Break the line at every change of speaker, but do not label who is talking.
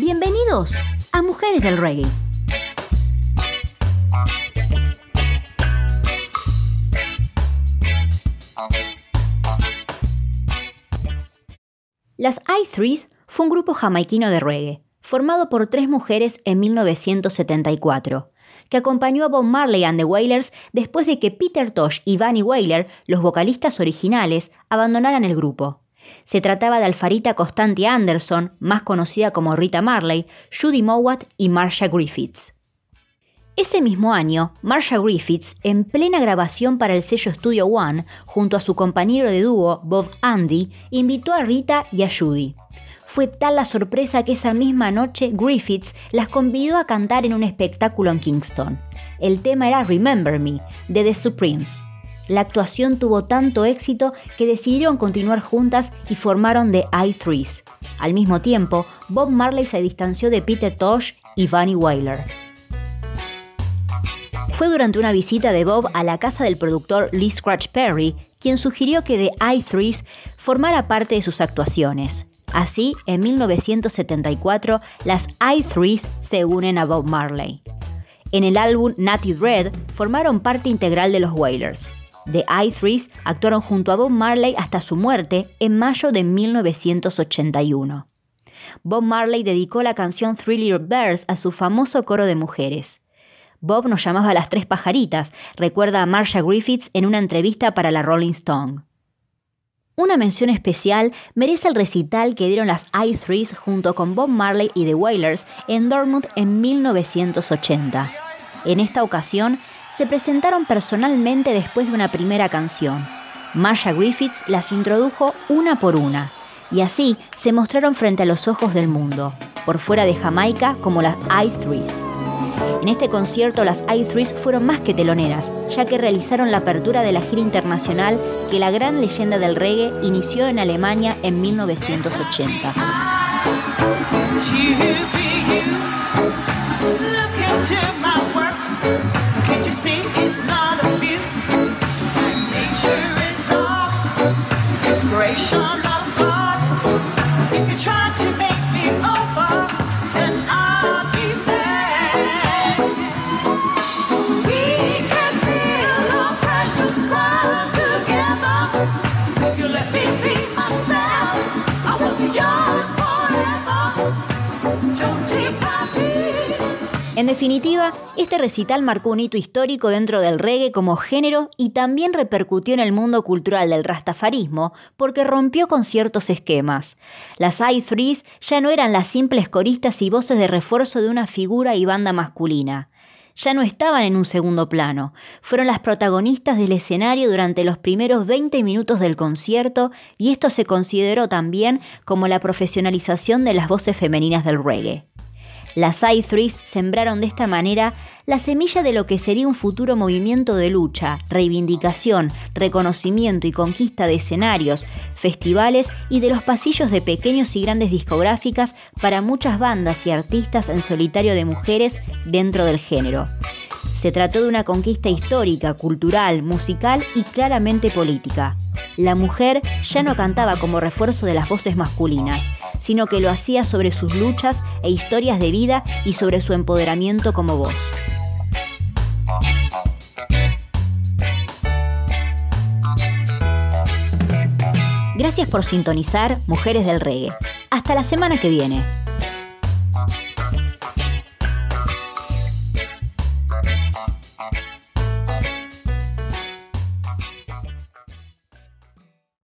Bienvenidos a Mujeres del Reggae. Las i3s fue un grupo jamaiquino de reggae, formado por tres mujeres en 1974, que acompañó a Bob Marley and the Wailers después de que Peter Tosh y Vanny Wailer, los vocalistas originales, abandonaran el grupo. Se trataba de Alfarita Constantia Anderson, más conocida como Rita Marley, Judy Mowat y Marsha Griffiths. Ese mismo año, Marsha Griffiths, en plena grabación para el sello Studio One, junto a su compañero de dúo Bob Andy, invitó a Rita y a Judy. Fue tal la sorpresa que esa misma noche Griffiths las convidó a cantar en un espectáculo en Kingston. El tema era Remember Me, de The Supremes. La actuación tuvo tanto éxito que decidieron continuar juntas y formaron The I-Threes. Al mismo tiempo, Bob Marley se distanció de Peter Tosh y Bunny Wailer. Fue durante una visita de Bob a la casa del productor Lee Scratch Perry quien sugirió que The I-Threes formara parte de sus actuaciones. Así, en 1974, las I-Threes se unen a Bob Marley. En el álbum Natty Red formaron parte integral de los Wailers. The I-Threes actuaron junto a Bob Marley hasta su muerte en mayo de 1981. Bob Marley dedicó la canción Three Little Birds a su famoso coro de mujeres. Bob nos llamaba las tres pajaritas, recuerda a Marsha Griffiths en una entrevista para la Rolling Stone. Una mención especial merece el recital que dieron las I-Threes junto con Bob Marley y The Wailers en Dortmund en 1980. En esta ocasión, se presentaron personalmente después de una primera canción. Marsha Griffiths las introdujo una por una, y así se mostraron frente a los ojos del mundo, por fuera de Jamaica como las I-Threes. En este concierto las i3s fueron más que teloneras, ya que realizaron la apertura de la gira internacional que la gran leyenda del reggae inició en Alemania en 1980. Can't you see it's not a view? Definitiva, este recital marcó un hito histórico dentro del reggae como género y también repercutió en el mundo cultural del rastafarismo porque rompió con ciertos esquemas. Las I-Threes ya no eran las simples coristas y voces de refuerzo de una figura y banda masculina. Ya no estaban en un segundo plano, fueron las protagonistas del escenario durante los primeros 20 minutos del concierto y esto se consideró también como la profesionalización de las voces femeninas del reggae. Las i3s sembraron de esta manera la semilla de lo que sería un futuro movimiento de lucha, reivindicación, reconocimiento y conquista de escenarios, festivales y de los pasillos de pequeños y grandes discográficas para muchas bandas y artistas en solitario de mujeres dentro del género. Se trató de una conquista histórica, cultural, musical y claramente política. La mujer ya no cantaba como refuerzo de las voces masculinas, sino que lo hacía sobre sus luchas e historias de vida y sobre su empoderamiento como voz. Gracias por sintonizar Mujeres del Reggae. Hasta la semana que viene.